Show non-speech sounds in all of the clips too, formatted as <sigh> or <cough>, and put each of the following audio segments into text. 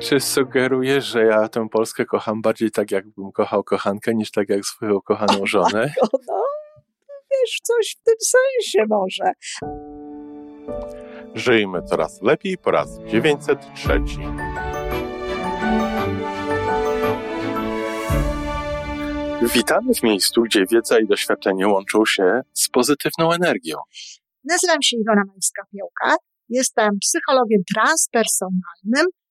Czy sugerujesz, że ja tę Polskę kocham bardziej tak, jakbym kochał kochankę, niż tak jak swoją kochaną <laughs> żonę? No, wiesz, coś w tym sensie może. Żyjmy coraz lepiej po raz 903. Witamy w miejscu, gdzie wiedza i doświadczenie łączą się z pozytywną energią. Nazywam się Iwona Majska-Piołka. Jestem psychologiem transpersonalnym,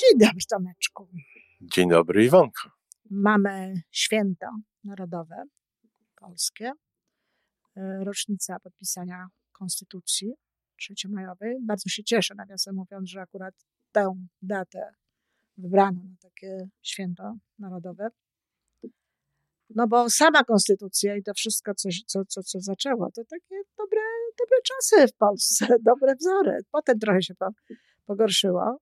Dzień dobry, Tomeczku. Dzień dobry, Iwonko. Mamy święto narodowe polskie, e, rocznica podpisania Konstytucji trzeciomajowej. Bardzo się cieszę, nawiasem mówiąc, że akurat tę datę wybrano na takie święto narodowe. No bo sama konstytucja i to wszystko, co, co, co, co zaczęło, to takie dobre, dobre czasy w Polsce, <laughs> dobre wzory. Potem trochę się po, pogorszyło,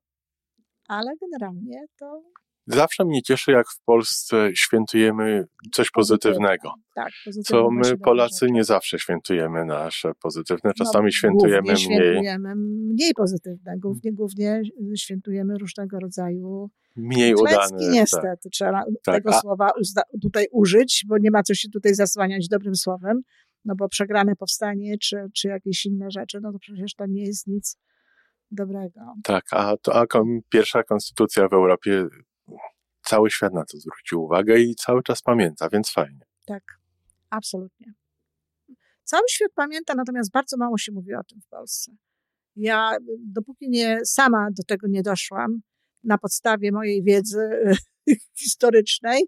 ale generalnie to Zawsze mnie cieszy, jak w Polsce świętujemy coś pozytywnego. Tak, co my, Polacy, nie zawsze świętujemy nasze pozytywne. No, Czasami no, świętujemy mniej. Świętujemy mniej pozytywne. Głównie, głównie świętujemy różnego rodzaju mniej udane. niestety. Tak. Trzeba tak, tego a... słowa tutaj użyć, bo nie ma co się tutaj zasłaniać dobrym słowem, no bo przegrane powstanie, czy, czy jakieś inne rzeczy, no to przecież to nie jest nic dobrego. Tak, a, to, a pierwsza konstytucja w Europie cały świat na to zwrócił uwagę i cały czas pamięta, więc fajnie. Tak, absolutnie. Cały świat pamięta, natomiast bardzo mało się mówi o tym w Polsce. Ja, dopóki nie sama do tego nie doszłam, na podstawie mojej wiedzy <laughs> historycznej,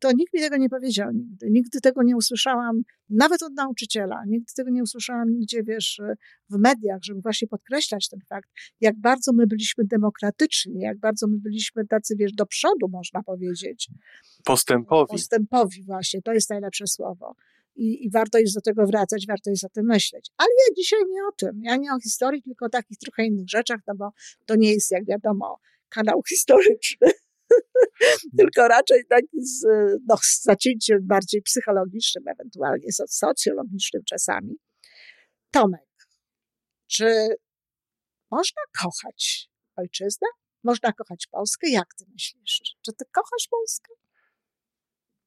to nikt mi tego nie powiedział nigdy. Nigdy tego nie usłyszałam, nawet od nauczyciela. Nigdy tego nie usłyszałam nigdzie, wiesz, w mediach, żeby właśnie podkreślać ten fakt, jak bardzo my byliśmy demokratyczni, jak bardzo my byliśmy tacy, wiesz, do przodu, można powiedzieć. Postępowi. Postępowi, właśnie, to jest najlepsze słowo. I, I, warto jest do tego wracać, warto jest o tym myśleć. Ale ja dzisiaj nie o tym. Ja nie o historii, tylko o takich trochę innych rzeczach, no bo to nie jest, jak wiadomo, kanał historyczny. <laughs> tylko raczej taki z, no, z zacięciem bardziej psychologicznym, ewentualnie socjologicznym czasami. Tomek, czy można kochać ojczyznę? Można kochać Polskę? Jak ty myślisz? Czy ty kochasz Polskę?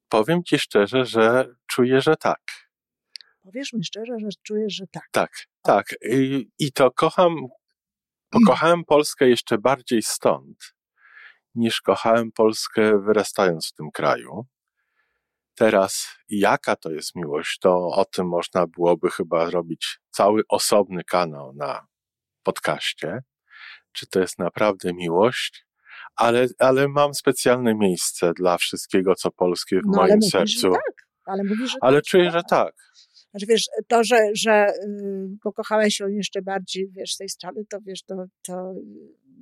Powiem ci szczerze, że czuję, że tak. Powiesz mi szczerze, że czujesz, że tak. Tak, tak. I, i to kocham, pokochałem Polskę jeszcze bardziej stąd, niż kochałem Polskę wyrastając w tym kraju. Teraz, jaka to jest miłość, to o tym można byłoby chyba robić cały osobny kanał na podcaście. Czy to jest naprawdę miłość? Ale, ale mam specjalne miejsce dla wszystkiego, co polskie w no, moim mówisz, sercu. tak. Ale, mówisz, że ale tak, czuję, że tak. Znaczy, wiesz, to, że, że pokochałeś ją jeszcze bardziej, wiesz, z tej strony, to wiesz, to, to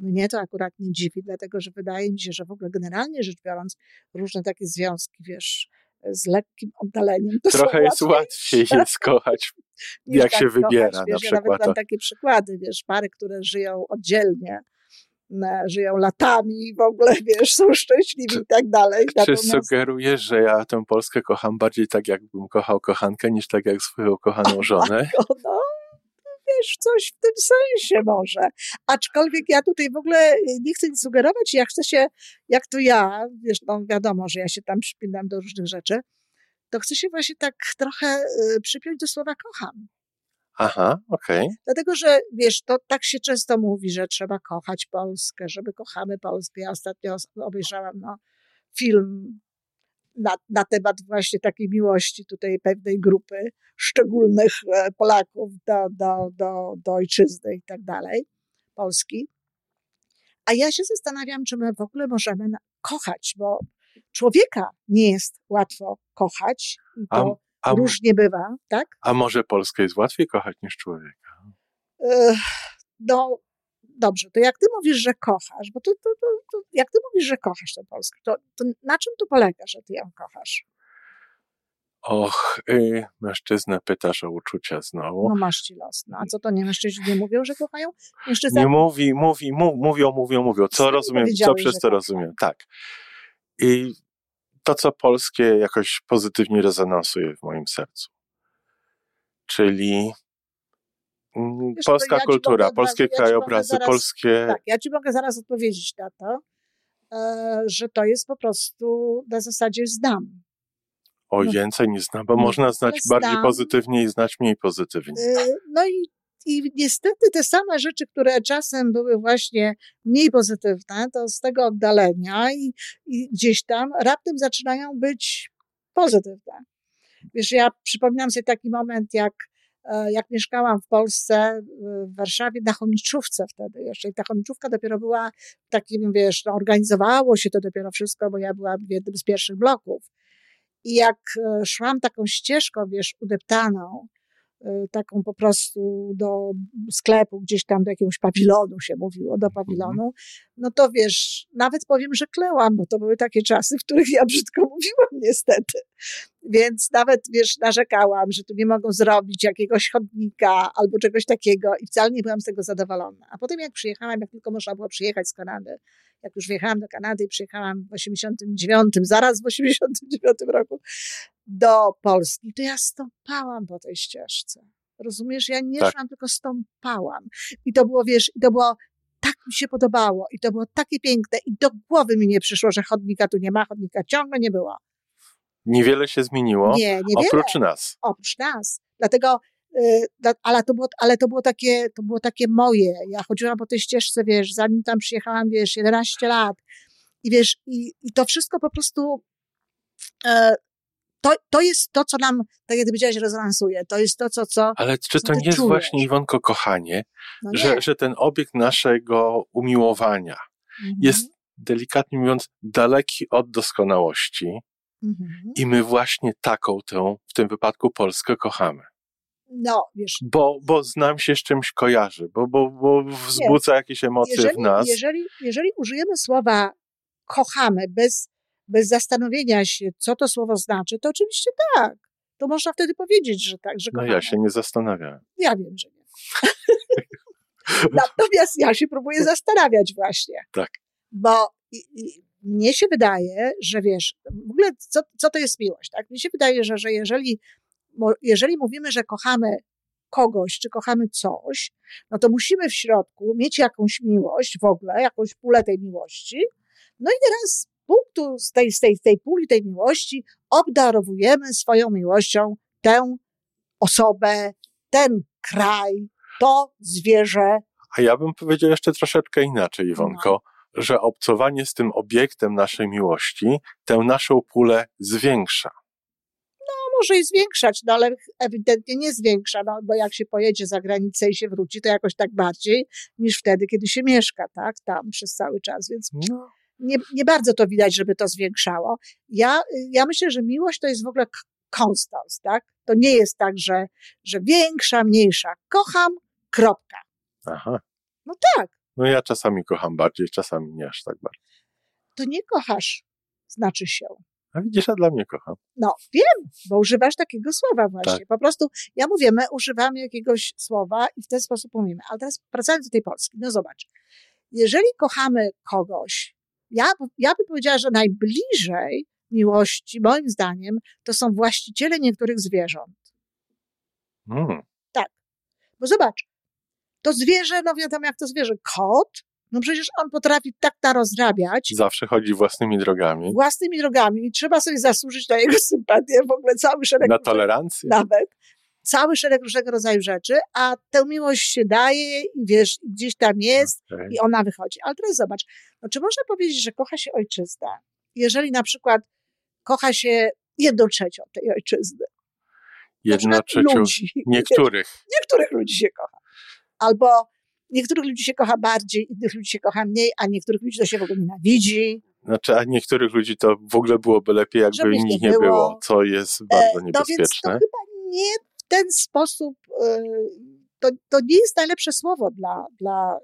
mnie to akurat nie dziwi, dlatego że wydaje mi się, że w ogóle generalnie rzecz biorąc, różne takie związki, wiesz, z lekkim oddaleniem. To Trochę jest łatwiej je skochać, <laughs> jak tak się wybiera kochać, wiesz, na przykład. Ja nawet mam takie przykłady, wiesz, pary, które żyją oddzielnie, żyją latami i w ogóle, <laughs> wiesz, są szczęśliwi czy, i tak dalej. Czy Natomiast... sugerujesz, że ja tę Polskę kocham bardziej tak, jakbym kochał kochankę, niż tak jak swoją kochaną <laughs> żonę? no, wiesz, coś w tym sensie może. Aczkolwiek ja tutaj w ogóle nie chcę nic sugerować, ja chcę się, jak to ja, wiesz, no wiadomo, że ja się tam przypinam do różnych rzeczy, to chcę się właśnie tak trochę y, przypiąć do słowa kocham. Aha, okej. Okay. Dlatego, że wiesz, to tak się często mówi, że trzeba kochać Polskę, żeby kochamy Polskę. Ja ostatnio obejrzałam no, film na, na temat właśnie takiej miłości tutaj pewnej grupy szczególnych e, Polaków do, do, do, do ojczyzny i tak dalej, Polski. A ja się zastanawiam, czy my w ogóle możemy kochać, bo człowieka nie jest łatwo kochać i to A, Różnie bywa, tak? A może Polskę jest łatwiej kochać niż człowieka? No, dobrze, to jak ty mówisz, że kochasz, bo to, to, to, to jak ty mówisz, że kochasz tę Polskę, to, to na czym to polega, że ty ją kochasz? Och, y, mężczyznę pytasz o uczucia znowu. No masz ci los. No, a co to nie mężczyźni nie mówią, że kochają? Mężczyzna... Nie mówi, mówi, mów, mówią, mówią, mówią. Co rozumiem, co przez to rozumiem. Tak. I to, co polskie jakoś pozytywnie rezonansuje w moim sercu. Czyli Wiesz, polska ja kultura, mogę, polskie ja krajobrazy, zaraz, polskie. Tak, ja ci mogę zaraz odpowiedzieć na to, e, że to jest po prostu na zasadzie znam. O, no, więcej nie znam, bo no, można znać bardziej znam. pozytywnie i znać mniej pozytywnie. Y, no i, i niestety te same rzeczy, które czasem były właśnie mniej pozytywne, to z tego oddalenia i, i gdzieś tam raptem zaczynają być pozytywne. Wiesz, ja przypominam sobie taki moment, jak jak mieszkałam w Polsce, w Warszawie, na Chomiczówce wtedy jeszcze. I ta Chomiczówka dopiero była takim, wiesz, no, organizowało się to dopiero wszystko, bo ja byłam w jednym z pierwszych bloków. I jak e, szłam taką ścieżką, wiesz, udeptaną, e, taką po prostu do sklepu, gdzieś tam do jakiegoś pawilonu się mówiło, do mhm. pawilonu, no to wiesz, nawet powiem, że klełam, bo to były takie czasy, w których ja brzydko <laughs> mówiłam niestety. Więc nawet, wiesz, narzekałam, że tu nie mogą zrobić jakiegoś chodnika albo czegoś takiego i wcale nie byłam z tego zadowolona. A potem jak przyjechałam, jak tylko można było przyjechać z Kanady, jak już wjechałam do Kanady i przyjechałam w 89, zaraz w 89 roku do Polski, to ja stąpałam po tej ścieżce. Rozumiesz? Ja nie tak. szłam, tylko stąpałam. I to było, wiesz, i to było tak mi się podobało i to było takie piękne i do głowy mi nie przyszło, że chodnika tu nie ma, chodnika ciągle nie było. Niewiele się zmieniło. Nie, niewiele. Oprócz nas. Oprócz nas. Dlatego Y, ale to było, ale to było takie, to było takie moje. Ja chodziłam po tej ścieżce, wiesz, zanim tam przyjechałam, wiesz, 11 lat. I wiesz, i, i to wszystko po prostu, e, to, to jest to, co nam, tak jak powiedziałeś, rezonansuje. To jest to, co, co Ale czy to nie jest właśnie, Iwonko, kochanie, no że, że ten obiekt naszego umiłowania mhm. jest, delikatnie mówiąc, daleki od doskonałości mhm. i my właśnie taką tę, w tym wypadku Polskę kochamy. No, wiesz. Bo, bo znam się z czymś kojarzy, bo, bo, bo wzbudza nie. jakieś emocje jeżeli, w nas. Jeżeli, jeżeli użyjemy słowa kochamy bez, bez zastanowienia się, co to słowo znaczy, to oczywiście tak. To można wtedy powiedzieć, że tak, że. No ja się nie zastanawiałem. Ja wiem, że nie. <laughs> Natomiast ja się próbuję zastanawiać właśnie. Tak. Bo i, i, mnie się wydaje, że wiesz, w ogóle co, co to jest miłość, tak? Mnie się wydaje, że, że jeżeli jeżeli mówimy, że kochamy kogoś, czy kochamy coś, no to musimy w środku mieć jakąś miłość w ogóle, jakąś pulę tej miłości. No i teraz punktu, z tej, z tej, tej puli tej miłości obdarowujemy swoją miłością tę osobę, ten kraj, to zwierzę. A ja bym powiedział jeszcze troszeczkę inaczej, Iwonko, no. że obcowanie z tym obiektem naszej miłości tę naszą pulę zwiększa może i zwiększać, no ale ewidentnie nie zwiększa, no bo jak się pojedzie za granicę i się wróci, to jakoś tak bardziej niż wtedy, kiedy się mieszka, tak, tam przez cały czas, więc no. Nie, nie bardzo to widać, żeby to zwiększało. Ja, ja myślę, że miłość to jest w ogóle konstans, tak? To nie jest tak, że, że większa, mniejsza. Kocham, kropka. Aha. No tak. No ja czasami kocham bardziej, czasami nie aż tak bardzo. To nie kochasz, znaczy się. A widzisz, a dla mnie kocham. No, wiem, bo używasz takiego słowa właśnie. Tak. Po prostu, ja mówię, my używamy jakiegoś słowa i w ten sposób mówimy. Ale teraz wracając do tej Polski, no zobacz. Jeżeli kochamy kogoś, ja, ja bym powiedziała, że najbliżej miłości, moim zdaniem, to są właściciele niektórych zwierząt. Mm. Tak. Bo zobacz, to zwierzę, no wiadomo jak to zwierzę, kot, no przecież on potrafi tak narozrabiać. Zawsze chodzi własnymi drogami. Własnymi drogami i trzeba sobie zasłużyć na jego sympatię, w ogóle cały szereg... Na tolerancję. Nawet. Cały szereg różnego rodzaju rzeczy, a tę miłość się daje i wiesz, gdzieś tam jest okay. i ona wychodzi. Ale teraz zobacz, no czy można powiedzieć, że kocha się ojczyznę, jeżeli na przykład kocha się jedną trzecią tej ojczyzny? Jedną trzecią ludzi. niektórych. <laughs> Niektórych ludzi się kocha. Albo Niektórych ludzi się kocha bardziej, innych ludzi się kocha mniej, a niektórych ludzi to się w ogóle nienawidzi. Znaczy, a niektórych ludzi to w ogóle byłoby lepiej, jakby Żeby ich nie nie było. było, co jest bardzo E, No więc to niebezpieczne. chyba nie ten sposób, e, to, to nie jest najlepsze słowo dla, dla e,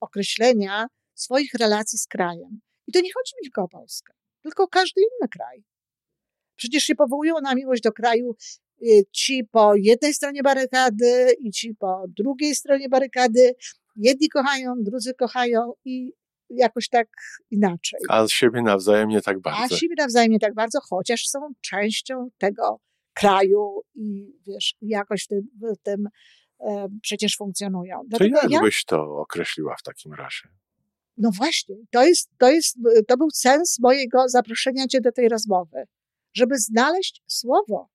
określenia swoich relacji z krajem. I to nie chodzi mi tylko o Polskę, tylko o każdy inny kraj. Przecież się powołują na miłość do kraju y, ci po jednej stronie barykady i ci po drugiej stronie barykady. Jedni kochają, drudzy kochają i jakoś tak inaczej. A siebie nawzajem nie tak A bardzo. siebie nawzajem nie tak bardzo, chociaż są częścią tego kraju i wiesz, jakoś w tym, tym e, przecież funkcjonują. To Dlatego jak ja, byś to określiła w takim razie? no właśnie, to jest, to jest, to był sens mojego zaproszenia cię do tej rozmowy, żeby znaleźć słowo,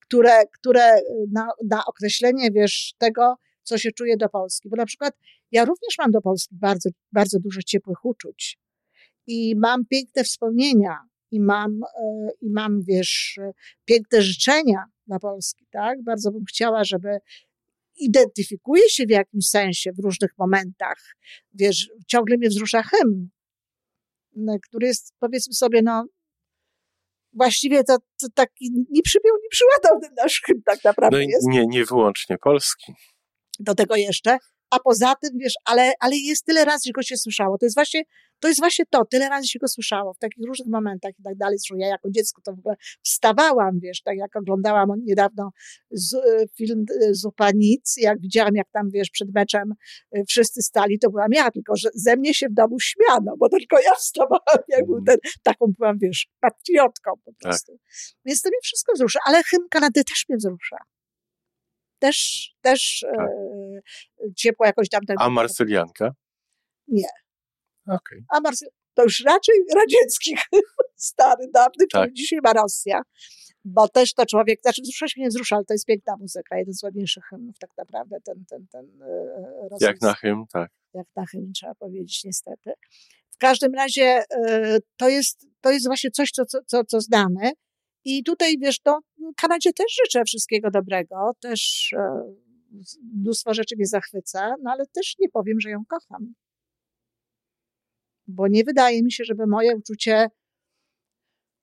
które, które na, na określenie, wiesz, tego, co się czuje do Polski. Bo na przykład ja również mam do Polski bardzo, bardzo dużo ciepłych uczuć i mam piękne wspomnienia i mam, e, i mam, wiesz, e, piękne życzenia dla Polski, tak? Bardzo bym chciała, żeby identyfikuje się w jakimś sensie w różnych momentach. Wiesz, ciągle mnie wzrusza hymn, który jest, powiedzmy sobie, no, właściwie to, to taki nie przypiął, nie przyładał ten nasz hymn tak naprawdę No i jest nie, nie wyłącznie Polski. do tego jeszcze. A poza tym, wiesz, ale, ale jest tyle razy, że go się słyszało. To jest właśnie, to jest właśnie to, tyle razy się go słyszało w takich różnych momentach i tak dalej. Zresztą ja jako dziecko to w ogóle wstawałam, wiesz, tak jak oglądałam niedawno z, e, film e, Zupa Nic, jak widziałam, jak tam, wiesz, przed meczem e, wszyscy stali, to byłam ja, tylko że ze mnie się w domu śmiano, bo tylko ja wstawałam, jak był ten, taką byłam, wiesz, patriotką po prostu. Więc to mnie wszystko wzrusza, ale hymn Kanady też mnie wzrusza. Też, też Tak. e, ciepło jakoś tam. A Marsylianka? Nie. Okej. A Marsy, to już raczej radziecki <laughs> stary, dawny, który Tak. dzisiaj ma Rosja. Bo też to człowiek, znaczy wzrusza się nie wzrusza, ale to jest piękna muzyka, jeden z ładniejszych hymnów tak naprawdę, ten, ten, ten e, rosyjski. Jak na hymn, tak. jak na hymn trzeba powiedzieć niestety. W każdym razie e, to jest, to jest właśnie coś, co, co, co, co znamy. I tutaj, wiesz, to Kanadzie też życzę wszystkiego dobrego, też e, mnóstwo rzeczy mnie zachwyca, no ale też nie powiem, że ją kocham. Bo nie wydaje mi się, żeby moje uczucie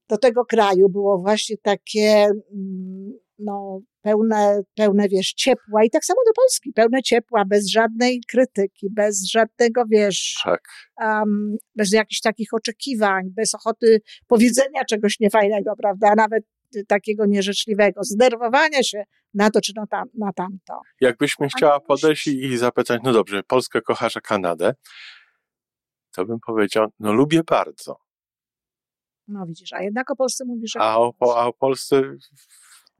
do tego kraju było właśnie takie, mm, no, pełne, pełne, wiesz, ciepła i tak samo do Polski, pełne ciepła, bez żadnej krytyki, bez żadnego, wiesz, Tak. um, bez jakichś takich oczekiwań, bez ochoty powiedzenia czegoś niefajnego, prawda, nawet takiego nieżyczliwego, zdenerwowania się na to czy na, tam, na tamto. Jakbyśmy chciała podejść i, zapytać, no dobrze, Polskę kochasz, a Kanadę, to bym powiedział, no lubię bardzo. No widzisz, a jednak o Polsce mówisz, A o, po- a o Polsce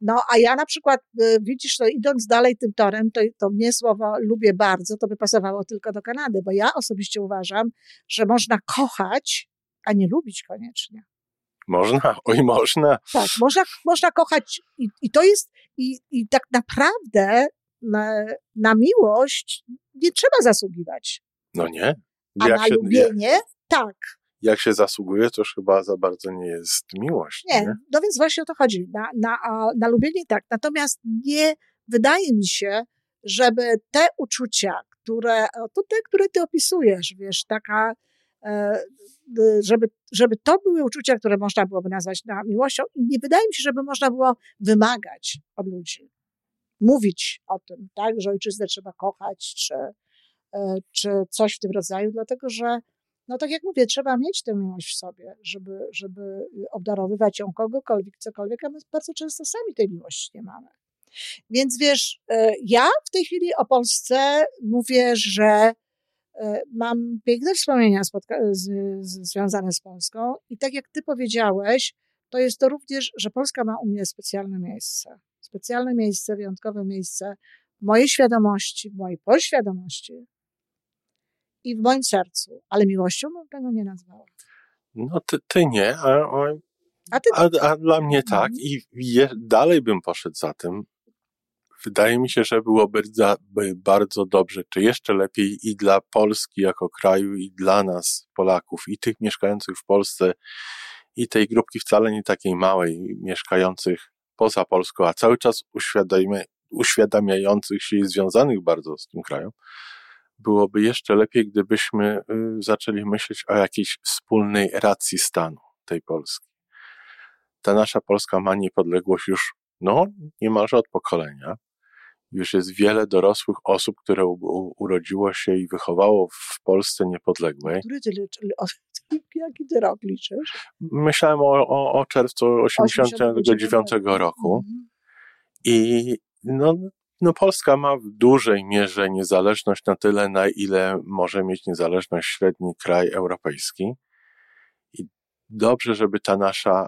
No, a ja na przykład, y, widzisz, to idąc dalej tym torem, to, to mnie słowo lubię bardzo, to by pasowało tylko do Kanady, bo ja osobiście uważam, że można kochać, a nie lubić koniecznie. Można, <laughs> oj można. Tak, można, można kochać i, i to jest, i, i tak naprawdę na, na miłość nie trzeba zasługiwać, No nie. a Jak na się, jak, lubienie tak. jak się zasługuje, to już chyba za bardzo nie jest miłość. Nie, Nie? no więc właśnie o to chodzi. Na, na, na lubienie tak. Natomiast nie wydaje mi się, żeby te uczucia, które, to te, które ty opisujesz, wiesz, taka, żeby, żeby to były uczucia, które można byłoby nazwać na miłością, i nie wydaje mi się, żeby można było wymagać od ludzi. Mówić o tym, tak, że ojczyznę trzeba kochać, czy, e, czy coś w tym rodzaju, dlatego że no tak jak mówię, trzeba mieć tę miłość w sobie, żeby, żeby obdarowywać ją kogokolwiek, cokolwiek, a my bardzo często sami tej miłości nie mamy. Więc wiesz, e, ja w tej chwili o Polsce mówię, że e, mam piękne wspomnienia spotka- z, z, związane z Polską i tak jak ty powiedziałeś, to jest to również, że Polska ma u mnie specjalne miejsce. Specjalne miejsce, wyjątkowe miejsce w mojej świadomości, w mojej podświadomości i w moim sercu, ale miłością bym tego nie nazwała. No ty, ty nie, a, a, A ty a, a dla mnie tak. Mhm. I je, dalej bym poszedł za tym. Wydaje mi się, że byłoby bardzo dobrze, czy jeszcze lepiej i dla Polski jako kraju, i dla nas, Polaków, i tych mieszkających w Polsce, i tej grupki wcale nie takiej małej, mieszkających poza Polską, a cały czas uświadamia, uświadamiających się i związanych bardzo z tym krajem, byłoby jeszcze lepiej, gdybyśmy y, zaczęli myśleć o jakiejś wspólnej racji stanu tej Polski. Ta nasza Polska ma niepodległość już, no, niemalże od pokolenia. Już jest wiele dorosłych osób, które u, urodziło się i wychowało w Polsce niepodległej. Który ty, <laughs> jaki ty rok liczysz? Myślałem o, o, o czerwcu 1989 roku. Mhm. I no, no Polska ma w dużej mierze niezależność na tyle, na ile może mieć niezależność średni kraj europejski. I dobrze, żeby ta nasza,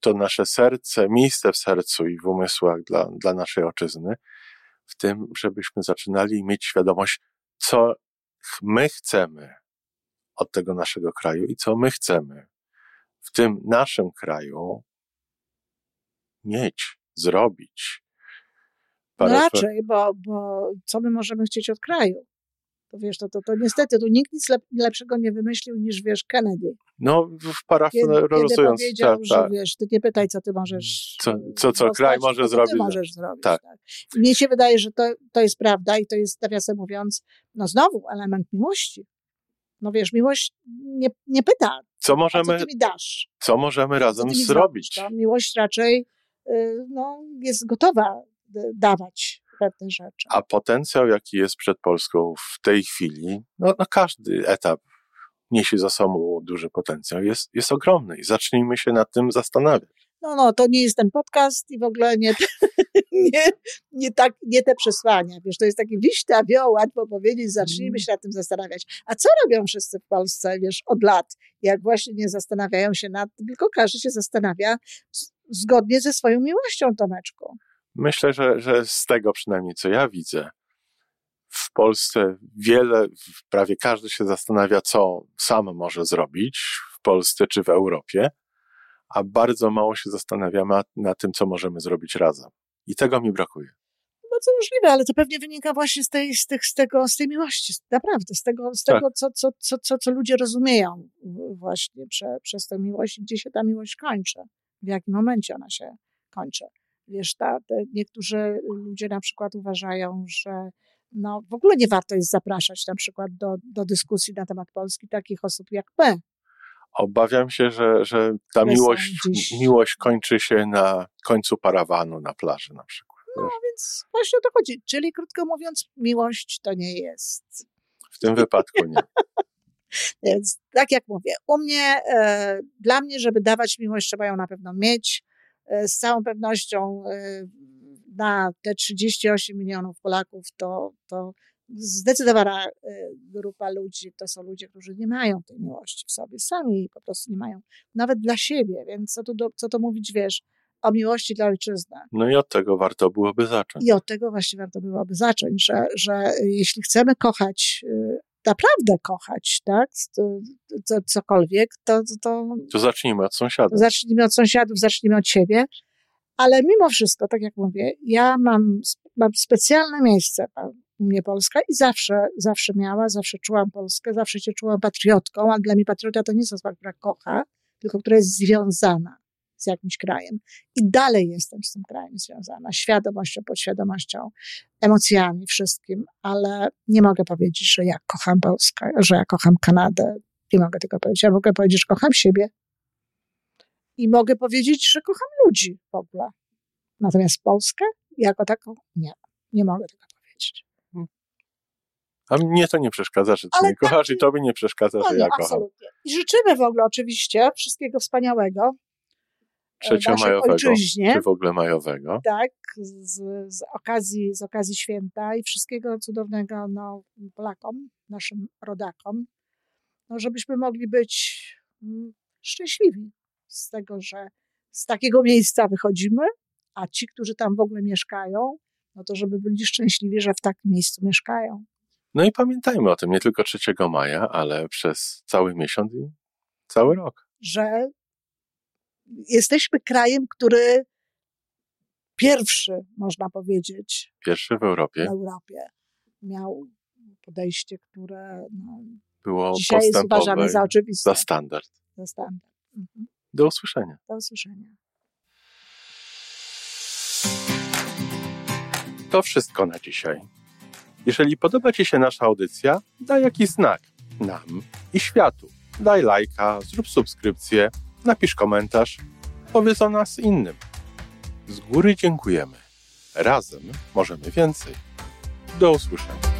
to nasze serce, miejsce w sercu i w umysłach dla, dla naszej ojczyzny, w tym, żebyśmy zaczynali mieć świadomość, co my chcemy od tego naszego kraju i co my chcemy w tym naszym kraju mieć, zrobić. No raczej, bo, bo co my możemy chcieć od kraju? To wiesz, to, to, to niestety, tu nikt nic lepszego nie wymyślił niż, wiesz, Kennedy. No, parafrazując. Kiedy powiedział, tak, że, tak. wiesz, ty nie pytaj, co ty możesz Co, co, co kraj może zrobić. Możesz zrobić, tak. tak. Mnie się wydaje, że to, to jest prawda i to jest, nawiasem mówiąc, no znowu element miłości. No wiesz, miłość nie, nie pyta, co, możemy, co ty mi dasz. Co możemy razem co zrobić. Zrobisz, miłość raczej y, no, jest gotowa dawać pewne rzeczy. A potencjał, jaki jest przed Polską w tej chwili, no, no każdy etap niesie za sobą duży potencjał, jest, jest ogromny i zacznijmy się nad tym zastanawiać. No, no, to nie jest ten podcast i w ogóle nie, <laughs> nie, nie, tak, nie te przesłania. Wiesz, to jest taki wiśta wioł, łatwo powiedzieć, zacznijmy mm. się nad tym zastanawiać. A co robią wszyscy w Polsce, wiesz, od lat, jak właśnie nie zastanawiają się nad tym, tylko każdy się zastanawia zgodnie ze swoją miłością, Tomeczku. Myślę, że, że z tego przynajmniej, co ja widzę, w Polsce wiele, prawie każdy się zastanawia, co sam może zrobić w Polsce czy w Europie, a bardzo mało się zastanawiamy na tym, co możemy zrobić razem. I tego mi brakuje. Bardzo możliwe, ale to pewnie wynika właśnie z tej, z tych, z tego, z tej miłości, naprawdę, z tego, z tego tak. co, co, co, co, co ludzie rozumieją właśnie prze, przez tę miłość, gdzie się ta miłość kończy, w jakim momencie ona się kończy. Wiesz, ta, te, niektórzy ludzie na przykład uważają, że no, w ogóle nie warto jest zapraszać na przykład do, do dyskusji na temat Polski takich osób jak my. Obawiam się, że, że ta miłość, miłość kończy się na końcu parawanu na plaży na przykład. No więc właśnie o to chodzi. Czyli krótko mówiąc, miłość to nie jest. W tym wypadku nie. <laughs> Więc tak jak mówię, u mnie, e, dla mnie, żeby dawać miłość, trzeba ją na pewno mieć. E, z całą pewnością e, na te 38 milionów Polaków to, to zdecydowana e, grupa ludzi to są ludzie, którzy nie mają tej miłości w sobie, sami po prostu nie mają, nawet dla siebie, więc co tu, do, co to mówić, wiesz, o miłości dla ojczyzny. No i od tego warto byłoby zacząć. I od tego właśnie warto byłoby zacząć, że, że jeśli chcemy kochać naprawdę kochać, tak, cokolwiek, to, to... To zacznijmy od sąsiadów. Zacznijmy od sąsiadów, zacznijmy od siebie, ale mimo wszystko, tak jak mówię, ja mam, mam specjalne miejsce u mnie Polska i zawsze, zawsze miała, zawsze czułam Polskę, zawsze się czułam patriotką, a dla mnie patriota to nie jest osoba, która kocha, tylko która jest związana z jakimś krajem. I dalej jestem z tym krajem związana, świadomością, podświadomością, emocjami, wszystkim, ale nie mogę powiedzieć, że ja kocham Polskę, że ja kocham Kanadę. Nie mogę tego powiedzieć. Ja mogę powiedzieć, że kocham siebie. I mogę powiedzieć, że kocham ludzi w ogóle. Natomiast Polskę jako taką nie, nie mogę tego powiedzieć. A mnie to nie przeszkadza, że ty Ale nie kochasz i tobie nie przeszkadza, no że ja kocham. Absolutnie. I życzymy w ogóle oczywiście wszystkiego wspaniałego trzeciomajowego, czy w ogóle majowego. Tak, z, z, okazji, z okazji święta i wszystkiego cudownego no, Polakom, naszym rodakom, no, żebyśmy mogli być mm, szczęśliwi z tego, że z takiego miejsca wychodzimy, a ci, którzy tam w ogóle mieszkają, no to żeby byli szczęśliwi, że w takim miejscu mieszkają. No i pamiętajmy o tym nie tylko 3 maja, ale przez cały miesiąc i cały rok. Że jesteśmy krajem, który pierwszy, można powiedzieć. Pierwszy w Europie. W Europie miał podejście, które no, było dzisiaj jest uważane za oczywiste. Za standard. Za standard. Mhm. Do usłyszenia. Do usłyszenia. To wszystko na dzisiaj. Jeżeli podoba Ci się nasza audycja, daj jakiś znak nam i światu. Daj lajka, zrób subskrypcję, napisz komentarz, powiedz o nas innym. Z góry dziękujemy. Razem możemy więcej. Do usłyszenia.